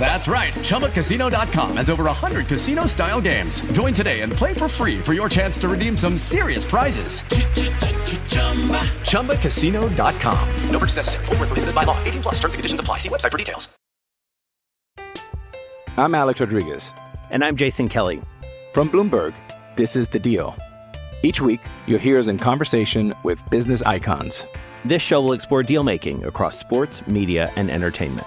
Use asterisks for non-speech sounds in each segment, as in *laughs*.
That's right, ChumbaCasino.com has over 100 casino style games. Join today and play for free for your chance to redeem some serious prizes. ChumbaCasino.com. No purchase necessary, Void where prohibited by law, 18 plus terms and conditions apply. See website for details. I'm Alex Rodriguez. And I'm Jason Kelly. From Bloomberg, this is The Deal. Each week, you'll hear us in conversation with business icons. This show will explore deal making across sports, media, and entertainment.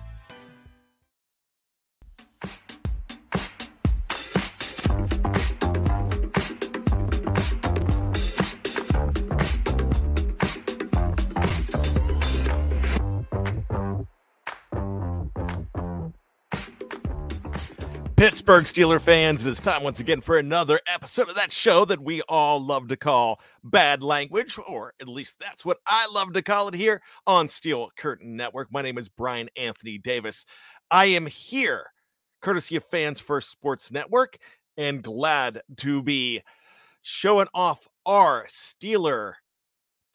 Pittsburgh Steeler fans, it is time once again for another episode of that show that we all love to call Bad Language, or at least that's what I love to call it here on Steel Curtain Network. My name is Bryan Anthony Davis. I am here, courtesy of Fans First Sports Network, and glad to be showing off our Steeler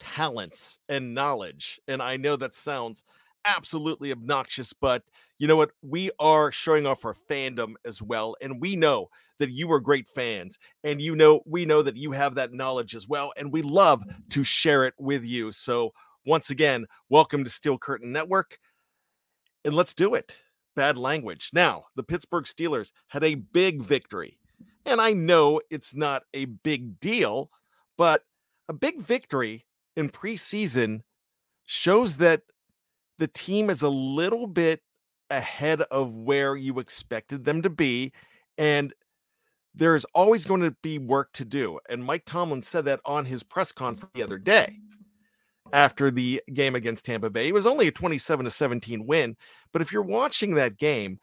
talents and knowledge. And I know that sounds absolutely obnoxious, but you know what? We are showing off our fandom as well. And we know that you are great fans. And you know, we know that you have that knowledge as well. And we love to share it with you. So, once again, welcome to Steel Curtain Network. And let's do it. Bad language. Now, the Pittsburgh Steelers had a big victory. And I know it's not a big deal, but a big victory in preseason shows that the team is a little bit ahead of where you expected them to be. And there's always going to be work to do. And Mike Tomlin said that on his press conference the other day after the game against Tampa Bay. It was only a 27 to 17 win. But if you're watching that game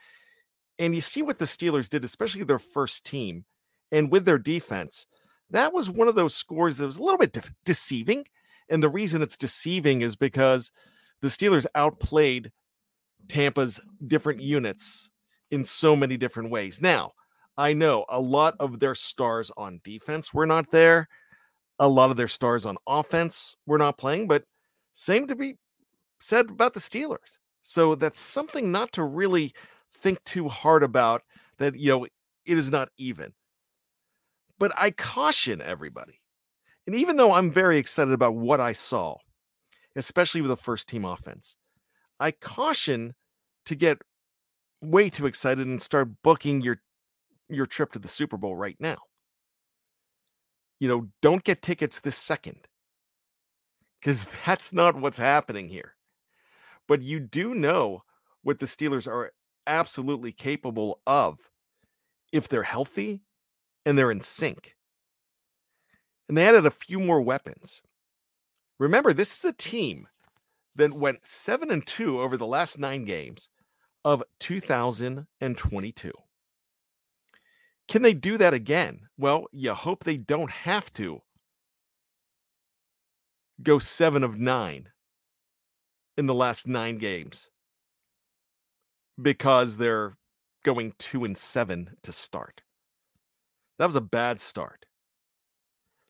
and you see what the Steelers did, especially their first team and with their defense, that was one of those scores that was a little bit de- deceiving. And the reason it's deceiving is because the Steelers outplayed Tampa's different units in so many different ways. Now, I know a lot of their stars on defense were not there. A lot of their stars on offense were not playing, but same to be said about the Steelers. So that's something not to really think too hard about that, you know, it is not even. But I caution everybody. And even though I'm very excited about what I saw, especially with the first team offense, I caution to get way too excited and start booking your your trip to the Super Bowl right now. You know, don't get tickets this second. Cuz *laughs* that's not what's happening here. But you do know what the Steelers are absolutely capable of if they're healthy and they're in sync. And they added a few more weapons. Remember, this is a team that went 7 and 2 over the last 9 games of 2022. Can they do that again? Well, you hope they don't have to go 7 of 9 in the last 9 games because they're going 2 and 7 to start. That was a bad start.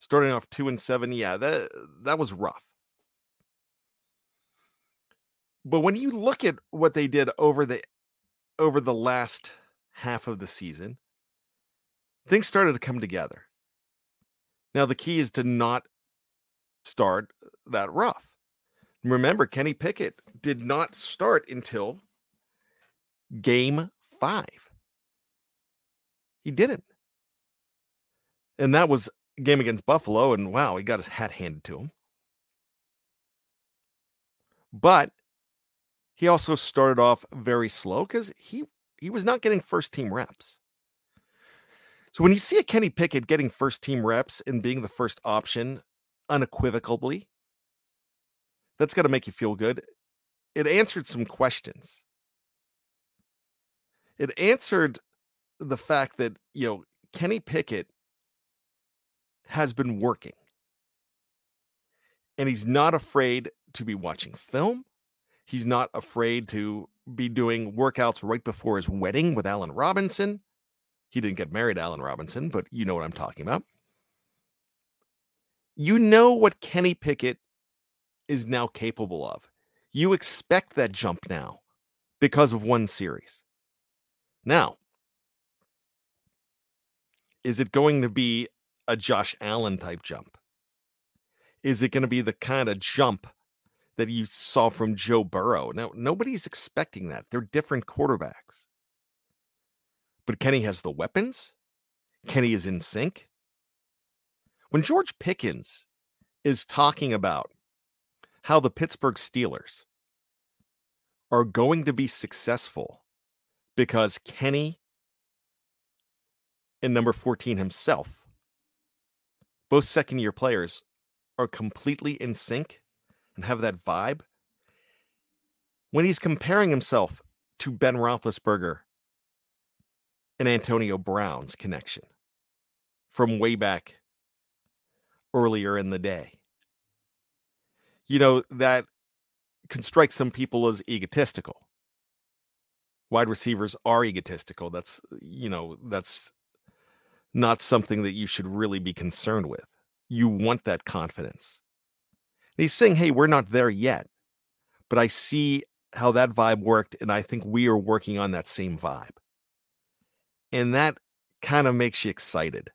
Starting off 2 and 7, yeah, that that was rough. But when you look at what they did over the over the last half of the season, things started to come together. Now the key is to not start that rough. Remember, Kenny Pickett did not start until game five. He didn't. And that was game against Buffalo, and wow, he got his hat handed to him. But he also started off very slow because he he was not getting first team reps. So when you see a Kenny Pickett getting first team reps and being the first option unequivocally, that's got to make you feel good. It answered some questions. It answered the fact that, you know, Kenny Pickett has been working. And he's not afraid to be watching film. He's not afraid to be doing workouts right before his wedding with Allen Robinson. He didn't get married Allen Robinson, but you know what I'm talking about. You know what Kenny Pickett is now capable of. You expect that jump now because of one series. Now, is it going to be a Josh Allen type jump? Is it going to be the kind of jump that you saw from Joe Burrow? Now, nobody's expecting that. They're different quarterbacks. But Kenny has the weapons. Kenny is in sync. When George Pickens is talking about how the Pittsburgh Steelers are going to be successful because Kenny and number 14 himself, both second year players, are completely in sync and have that vibe. When he's comparing himself to Ben Roethlisberger and Antonio Brown's connection from way back earlier in the day. You know, that can strike some people as egotistical. Wide receivers are egotistical. That's, you know, that's not something that you should really be concerned with. You want that confidence. He's saying, hey, we're not there yet, but I see how that vibe worked, and I think we are working on that same vibe. And that kind of makes you excited.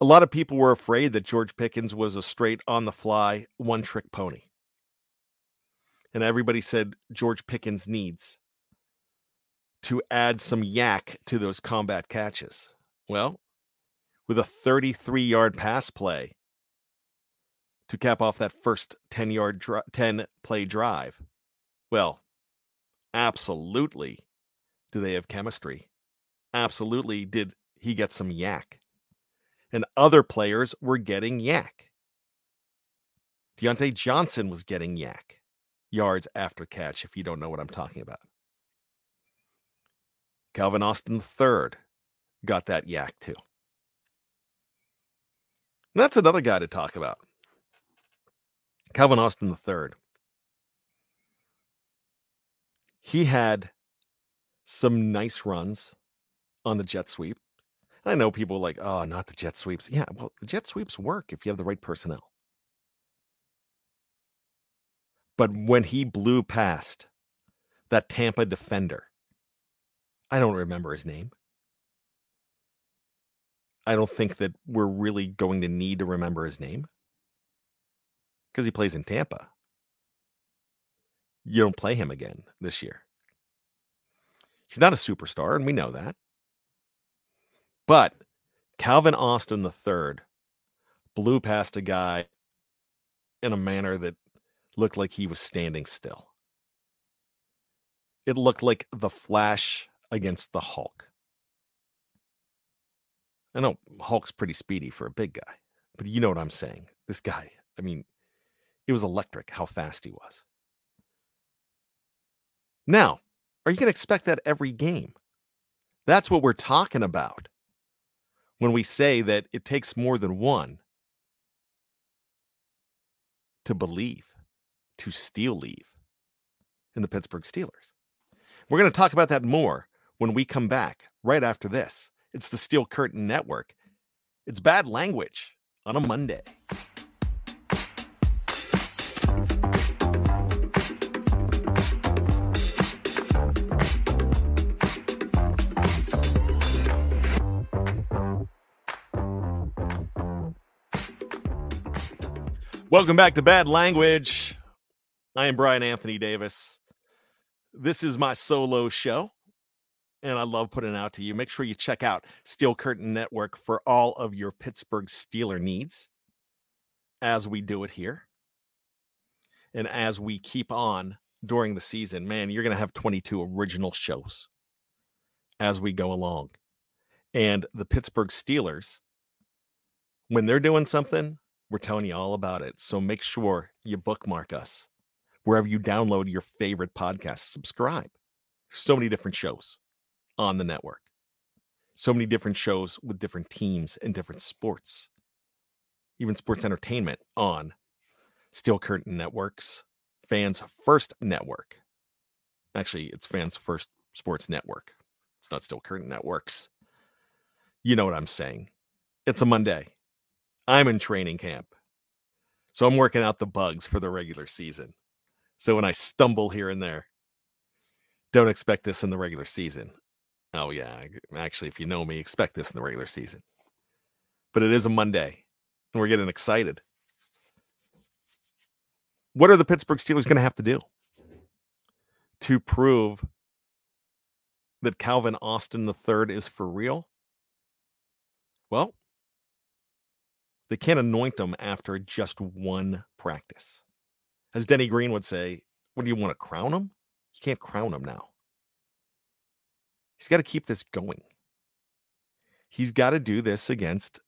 A lot of people were afraid that George Pickens was a straight on the fly, one trick pony. And everybody said George Pickens needs to add some YAC to those combat catches. Well, with a 33 yard pass play to cap off that first 10 yard, dri- 10 play drive. Well, absolutely. Do they have chemistry? Absolutely. Did he get some YAC? And other players were getting YAC. Diontae Johnson was getting YAC yards after catch, if you don't know what I'm talking about. Calvin Austin III got that YAC too. And that's another guy to talk about. Calvin Austin III. He had some nice runs on the jet sweep. I know people like, oh, not the jet sweeps. Yeah, well, the jet sweeps work if you have the right personnel. But when he blew past that Tampa defender, I don't remember his name. I don't think that we're really going to need to remember his name because he plays in Tampa. You don't play him again this year. He's not a superstar, and we know that. But Calvin Austin III blew past a guy in a manner that looked like he was standing still. it looked like the Flash against the Hulk. I know Hulk's pretty speedy for a big guy, but you know what I'm saying. This guy, I mean, it was electric how fast he was. Now, are you going to expect that every game? That's what we're talking about when we say that it takes more than one to believe, to steal leave in the Pittsburgh Steelers. We're going to talk about that more when we come back right after this. It's the Steel Curtain Network. It's bad language on a Monday. Welcome back to Bad Language. I am Bryan Anthony Davis. This is my solo show, and I love putting it out to you. Make sure you check out Steel Curtain Network for all of your Pittsburgh Steeler needs as we do it here. And as we keep on during the season, man, you're going to have 22 original shows as we go along. And the Pittsburgh Steelers, when they're doing something, we're telling you all about it. So make sure you bookmark us wherever you download your favorite podcast. Subscribe. So many different shows on the network. So many different shows with different teams and different sports. Even sports entertainment on Steel Curtain Networks, Fans First Network. Actually, it's Fans First Sports Network. It's not Steel Curtain Networks. You know what I'm saying. It's a Monday. I'm in training camp. So I'm working out the bugs for the regular season. So when I stumble here and there, don't expect this in the regular season. Oh, yeah. Actually, if you know me, expect this in the regular season. But it is a Monday, and we're getting excited. What are the Pittsburgh Steelers going to have to do to prove that Calvin Austin III is for real? Well, they can't anoint them after just one practice. As Denny Green would say, what do you want to crown him? You can't crown him now. He's got to keep this going. He's got to do this against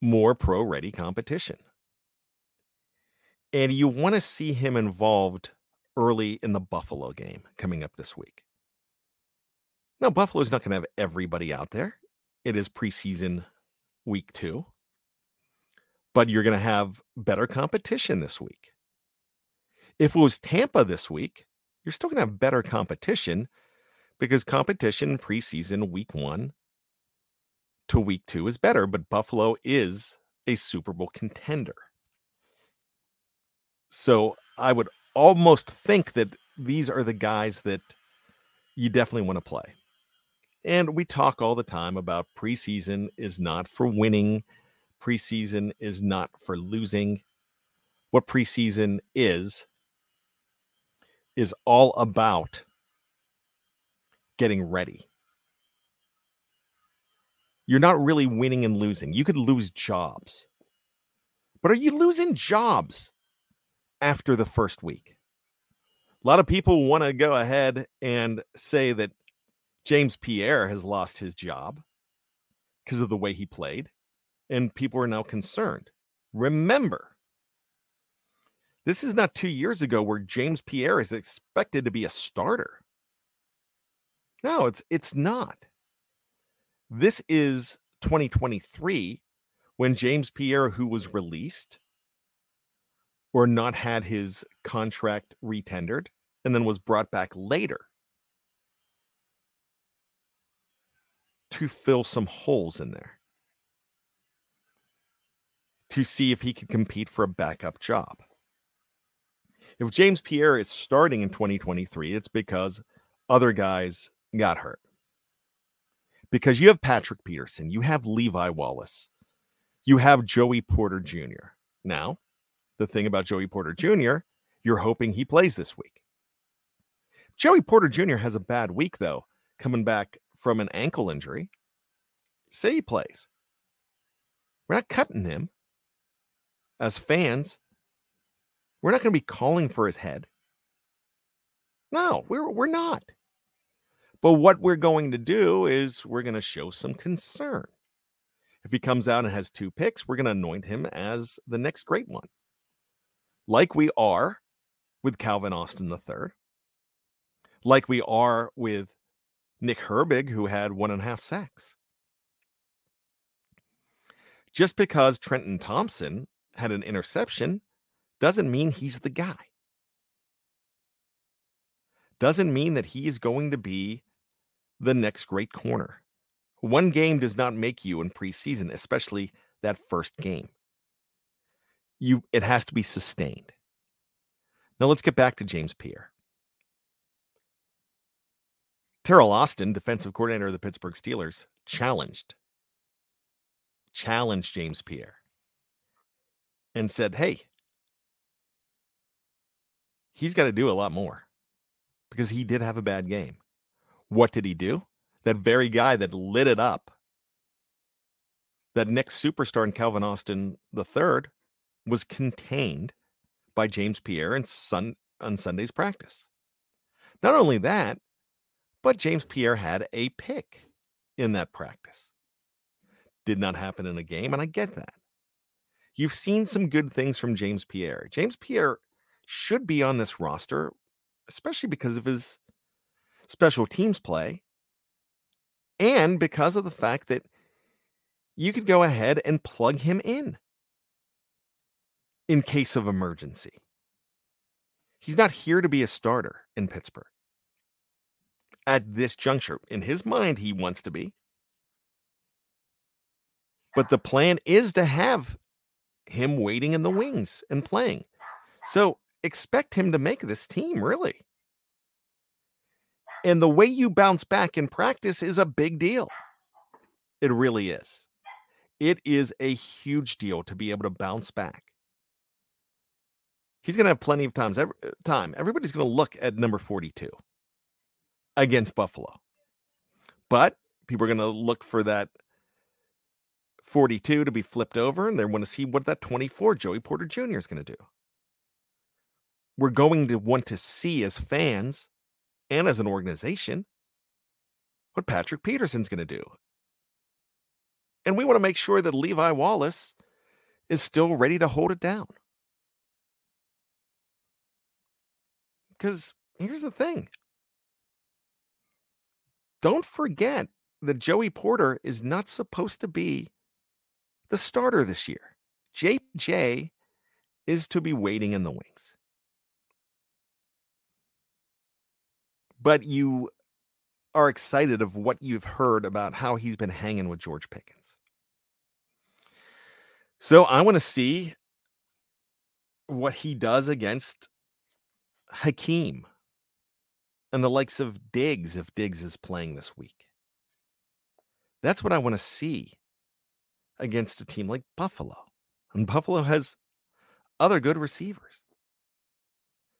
more pro ready competition. And you want to see him involved early in the Buffalo game coming up this week. Now, Buffalo's not going to have everybody out there. It is preseason week two, but you're going to have better competition this week. If it was Tampa this week, you're still going to have better competition because competition preseason week one to week two is better, but Buffalo is a Super Bowl contender. So I would almost think that these are the guys that you definitely want to play. And we talk all the time about preseason is not for winning, preseason is not for losing. What preseason is, is all about getting ready. You're not really winning and losing. You could lose jobs. But are you losing jobs after the first week? A lot of people want to go ahead and say that James Pierre has lost his job because of the way he played, and people are now concerned. Remember, this is not two years ago where James Pierre is expected to be a starter. No, it's it's not. This is 2023 when James Pierre, who was released or not had his contract retendered, and then was brought back later to fill some holes in there to see if he could compete for a backup job. If James Pierre is starting in 2023, it's because other guys got hurt. Because you have Patrick Peterson, you have Levi Wallace, you have Joey Porter Jr. Now, the thing about Joey Porter Jr., you're hoping he plays this week. Joey Porter Jr. has a bad week, though, coming back from an ankle injury, say he plays. We're not cutting him. As fans, we're not going to be calling for his head. No, we're we're not. But what we're going to do is we're going to show some concern. If he comes out and has two picks, we're going to anoint him as the next great one. Like we are with Calvin Austin III. Like we are with Nick Herbig, who had one and a half sacks. Just because Trenton Thompson had an interception doesn't mean he's the guy. Doesn't mean that he is going to be the next great corner. One game does not make you in preseason, especially that first game. You it has to be sustained. Now let's get back to James Pierre. Teryl Austin, defensive coordinator of the Pittsburgh Steelers, challenged challenged James Pierre and said, "Hey, he's got to do a lot more because he did have a bad game. What did he do? That very guy that lit it up, that next superstar in Calvin Austin III, was contained by James Pierre and on Sunday's practice. Not only that, but James Pierre had a pick in that practice. Did not happen in a game, and I get that. You've seen hmm. some good things from James Pierre. James Pierre should be on this roster, especially because of his special teams play and because of the fact that you could go ahead and plug him in in case of emergency. He's not here to be a starter in Pittsburgh. At this juncture, in his mind, he wants to be. But the plan is to have him waiting in the wings and playing. So expect him to make this team, really. And the way you bounce back in practice is a big deal. It really is. It is a huge deal to be able to bounce back. He's going to have plenty of times every, time. Everybody's going to look at number 42 against Buffalo. But people are going to look for that 42 to be flipped over and they want to see what that 24 Joey Porter Jr. is going to do. We're going to want to see as fans and as an organization what Patrick Peterson's going to do. And we want to make sure that Levi Wallace is still ready to hold it down. Because here's the thing don't forget that Joey Porter is not supposed to be the starter this year. JJ is to be waiting in the wings. But you are excited of what you've heard about how he's been hanging with George Pickens. So I want to see what he does against Hakeem and the likes of Diggs if Diggs is playing this week. That's what I want to see against a team like Buffalo. And Buffalo has other good receivers.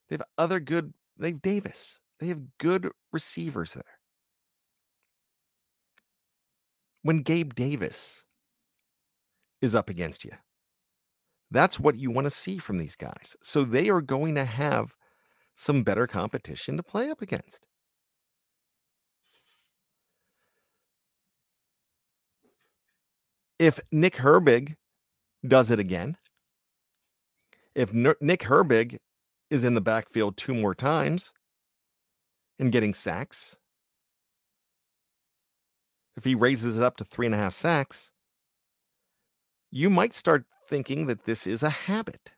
They have other good, they have Davis. They have good receivers there. When Gabe Davis is up against you, that's what you want to see from these guys. So they are going to have some better competition to play up against. If Nick Herbig does it again, if Nick Herbig is in the backfield two more times and getting sacks, if he raises it up to three and a half sacks, you might start thinking that this is a habit.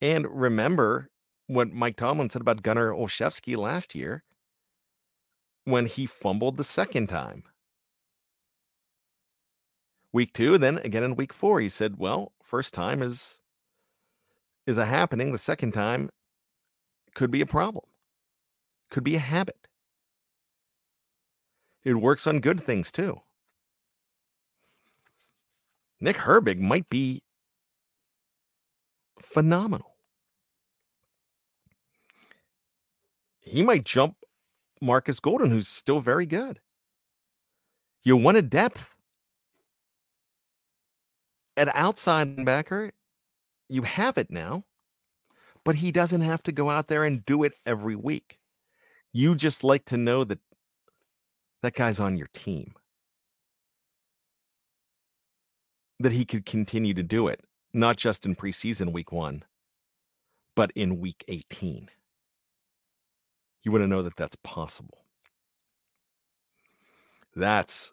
And remember, what Mike Tomlin said about Gunnar Olszewski last year when he fumbled the second time. Week two, then again in week four, he said, "Well, first time is is a happening. The second time could be a problem, could be a habit. It works on good things too." Nick Herbig might be phenomenal. He might jump Marcus Golden, who's still very good. You wanted depth at outside backer. You have it now. but he doesn't have to go out there and do it every week. You just like to know that that guy's on your team, that he could continue to do it, not just in preseason week one, but in week 18. You want to know that that's possible. That's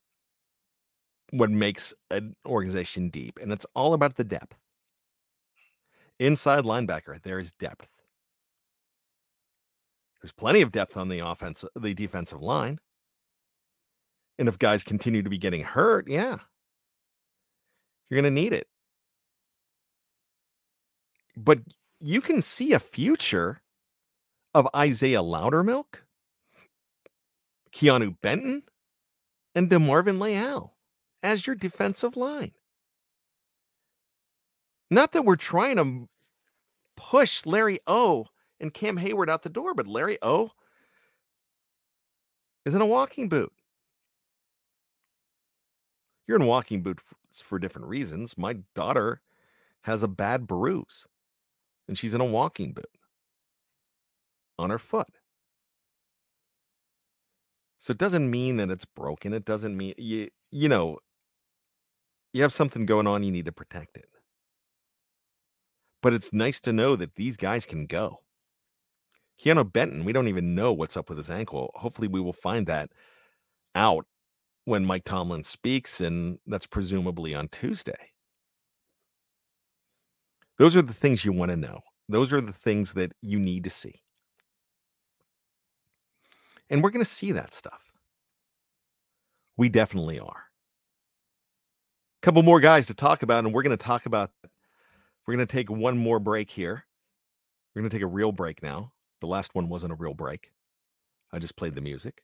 what makes an organization deep, and it's all about the depth. Inside linebacker, there is depth. There's plenty of depth on the offense, the defensive line. And if guys continue to be getting hurt, yeah, you're going to need it. But you can see a future of Isaiah Loudermilk, Keanu Benton, and DeMarvin Leal as your defensive line. Not that we're trying to push Larry O and Cam Hayward out the door, but Larry O is in a walking boot. You're in walking boots for different reasons. My daughter has a bad bruise and she's in a walking boot on her foot. So it doesn't mean that it's broken. It doesn't mean you you know you have something going on, you need to protect it. But it's nice to know that these guys can go. Keanu Benton, we don't even know what's up with his ankle. Hopefully, we will find that out when Mike Tomlin speaks, and that's presumably on Tuesday. Those are the things you want to know. Those are the things that you need to see. And we're going to see that stuff. We definitely are. A couple more guys to talk about, and we're going to talk about. We're going to take one more break here. We're going to take a real break now. The last one wasn't a real break. I just played the music.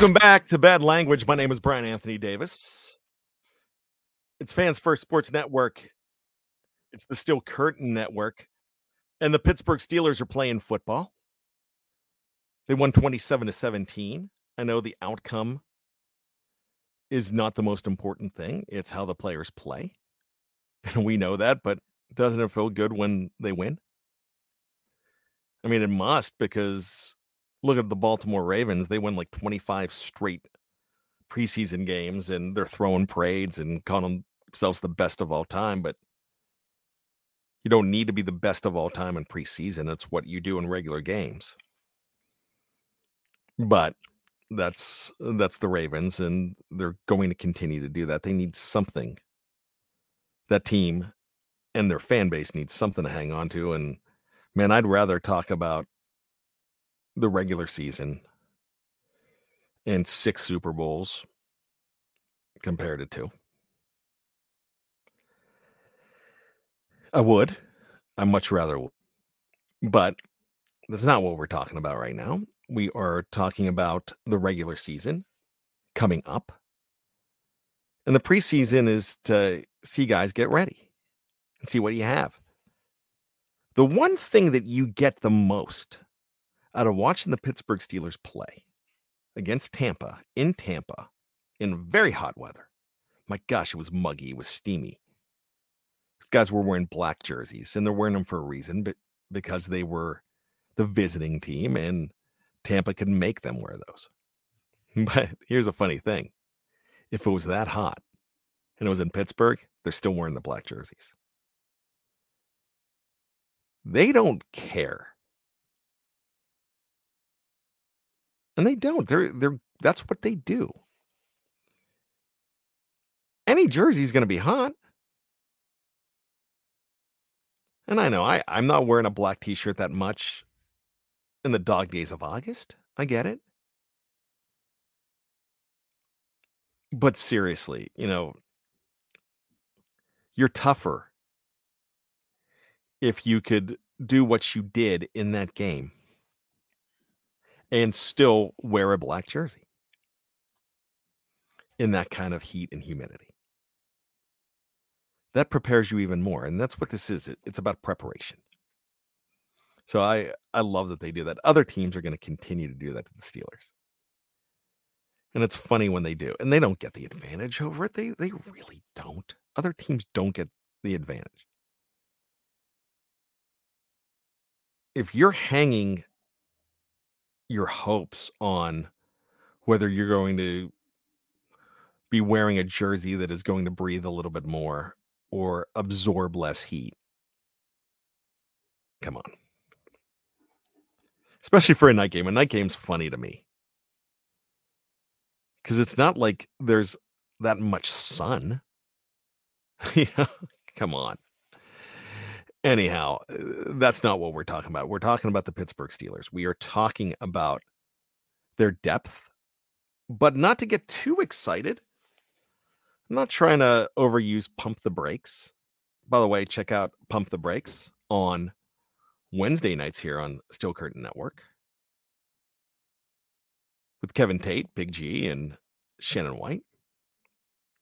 Welcome back to Bad Language. My name is Bryan Anthony Davis. It's Fans First Sports Network. It's the Steel Curtain Network. And the Pittsburgh Steelers are playing football. They won 27 to 17. I know the outcome is not the most important thing, it's how the players play. And *laughs* we know that, but doesn't it feel good when they win? I mean, it must because look at the Baltimore Ravens. They win like 25 straight preseason games and they're throwing parades and calling themselves the best of all time. But you don't need to be the best of all time in preseason. It's what you do in regular games. But that's that's the Ravens, and they're going to continue to do that. They need something. That team and their fan base needs something to hang on to. And man, I'd rather talk about the regular season and six Super Bowls compared to two. I would. I much rather, would. but that's not what we're talking about right now. We are talking about the regular season coming up. And the preseason is to see guys get ready and see what you have. The one thing that you get the most out of watching the Pittsburgh Steelers play against Tampa in Tampa in very hot weather. My gosh, it was muggy, it was steamy. These guys were wearing black jerseys, and they're wearing them for a reason, but because they were the visiting team, and Tampa could make them wear those. *laughs* But here's a funny thing: if it was that hot and it was in Pittsburgh, they're still wearing the black jerseys. They don't care. And they don't. They're they're that's what they do. Any jersey is going to be hot. And I know I, I'm not wearing a black t-shirt that much in the dog days of August. I get it. But seriously, you know, you're tougher if you could do what you did in that game and still wear a black jersey in that kind of heat and humidity. That prepares you even more. And that's what this is. It, it's about preparation. So I I love that they do that. Other teams are going to continue to do that to the Steelers. And it's funny when they do. And they don't get the advantage over it. They they really don't. Other teams don't get the advantage. If you're hanging your hopes on whether you're going to be wearing a jersey that is going to breathe a little bit more or absorb less heat. Come on. Especially for a night game. A night game's funny to me. Because it's not like there's that much sun. *laughs* yeah, come on. Anyhow, uh, that's not what we're talking about. We're talking about the Pittsburgh Steelers. We are talking about their depth, but not to get too excited. I'm not trying to overuse pump the brakes. By the way, check out Pump the Brakes on Wednesday nights here on Steel Curtain Network with Kevin Tate, Big G, and Shannon White.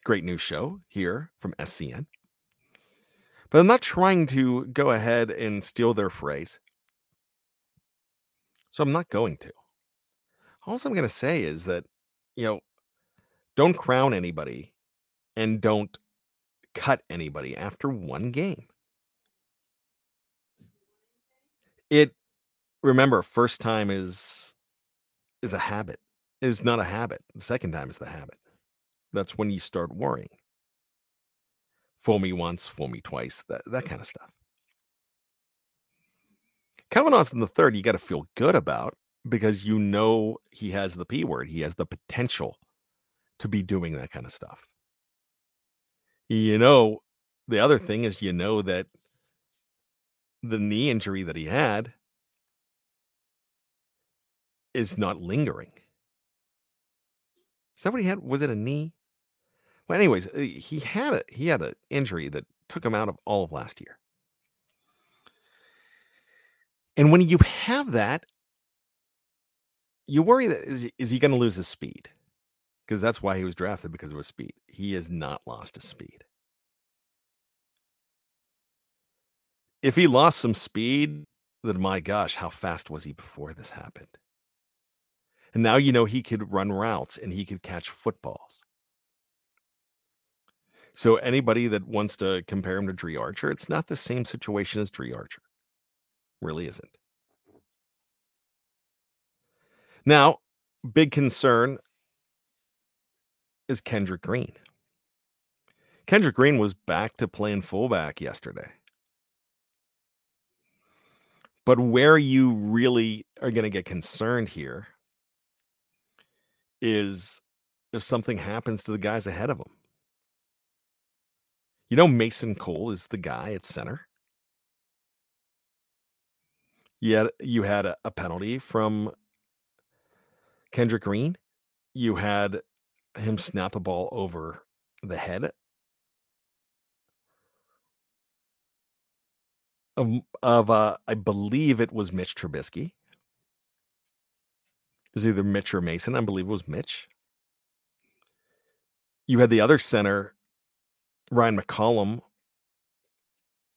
Great new show here from SCN. But I'm not trying to go ahead and steal their phrase. So I'm not going to. All I'm going to say is that, you know, don't crown anybody and don't cut anybody after one game. It remember first time is is a habit. Is not a habit. The second time is the habit. That's when you start worrying fool me once, for me twice, that, that mm. kind of stuff. Calvin Austin the third, you got to feel good about because you know he has the P word. He has the potential to be doing that kind of stuff. You know, the other mm. thing is you know that the knee injury that he had is not lingering. Is that what he had? Was it a knee? Well, anyways, uh, he had a he had an injury that took him out of all of last year. And when you have that, you worry that is, is he going to lose his speed? Because that's why he was drafted because of his speed. He has not lost his speed. if he lost some speed, then my gosh, how fast was he before this happened? And now you know he could run routes and he could catch footballs. So anybody that wants to compare him to Dree Archer, it's not the same situation as Dree Archer. Really isn't. Now, big concern is Kendrick Green. Kendrick Green was back to playing fullback yesterday. But where you really are going to get concerned here is if something happens to the guys ahead of him. You know, Mason Cole is the guy at center. Yet you had a, penalty from Kendrick Green. You had him snap a ball over the head of, of uh, I believe it was Mitch Trubisky. It was either Mitch or Mason. I believe it was Mitch. You had the other center, Ryan McCollum,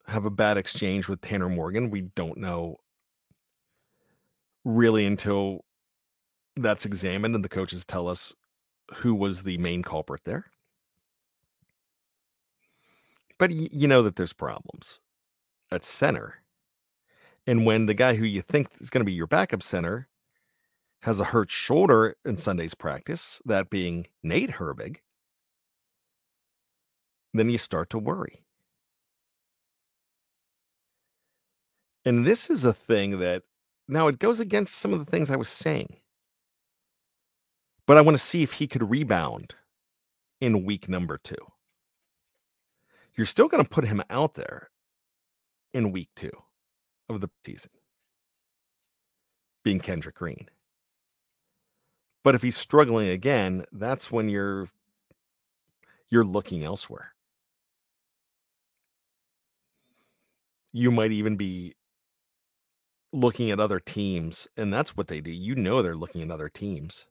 have a bad exchange with Tanner Morgan. We don't know really until that's examined and the coaches tell us who was the main culprit there. But y- you know that there's problems at center. And when the guy who you think is going to be your backup center has a hurt shoulder in Sunday's practice, that being Nate Herbig, then you start to worry. And this is a thing that now it goes against some of the things I was saying. But I want to see if he could rebound in week number two. You're still going to put him out there in week two of the season, being Kendrick Green. But if he's struggling again, that's when you're you're looking elsewhere. You might even be looking at other teams, and that's what they do. You know they're looking at other teams.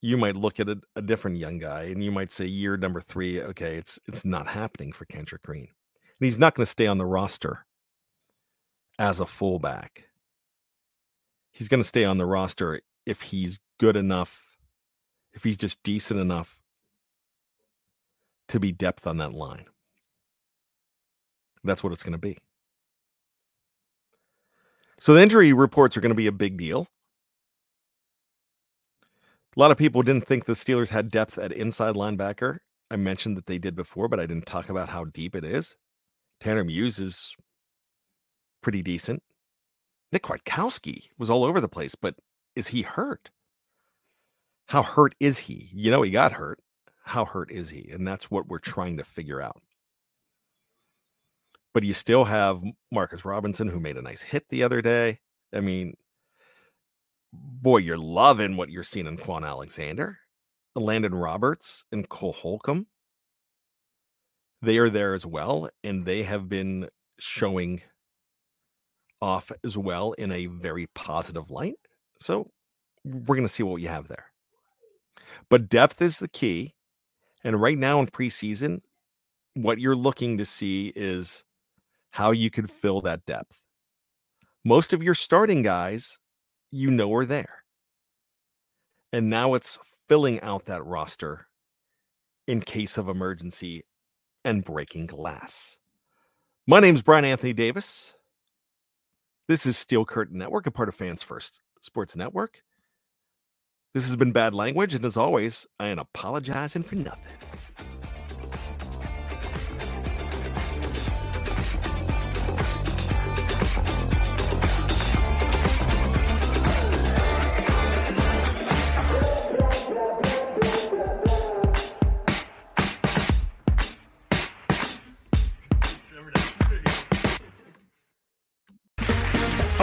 You might look at a, a different young guy, and you might say, "Year number three, okay, it's it's not happening for Kendrick Green, and he's not going to stay on the roster as a fullback. He's going to stay on the roster if he's good enough, if he's just decent enough to be depth on that line. That's what it's going to be. So the injury reports are going to be a big deal. A lot of people didn't think the Steelers had depth at inside linebacker. I mentioned that they did before, but I didn't talk about how deep it is. Tanner Muse is pretty decent. Nick Kwiatkoski was all over the place, but is he hurt? How hurt is he? You know, he got hurt. How hurt is he? And that's what we're trying to figure out. But you still have Marcus Robinson, who made a nice hit the other day. I mean, boy, you're loving what you're seeing in Kwon Alexander, Elandon Roberts, and Cole Holcomb. They are there as well, and they have been showing off as well in a very positive light. So we're going to see what you have there. But depth is the key. And right now in preseason, what you're looking to see is how you can fill that depth. Most of your starting guys, you know, are there. And now it's filling out that roster in case of emergency and breaking glass. My name's Bryan Anthony Davis. This is Steel Curtain Network, a part of Fans First Sports Network. This has been bad language, and as always, I am apologizing for nothing.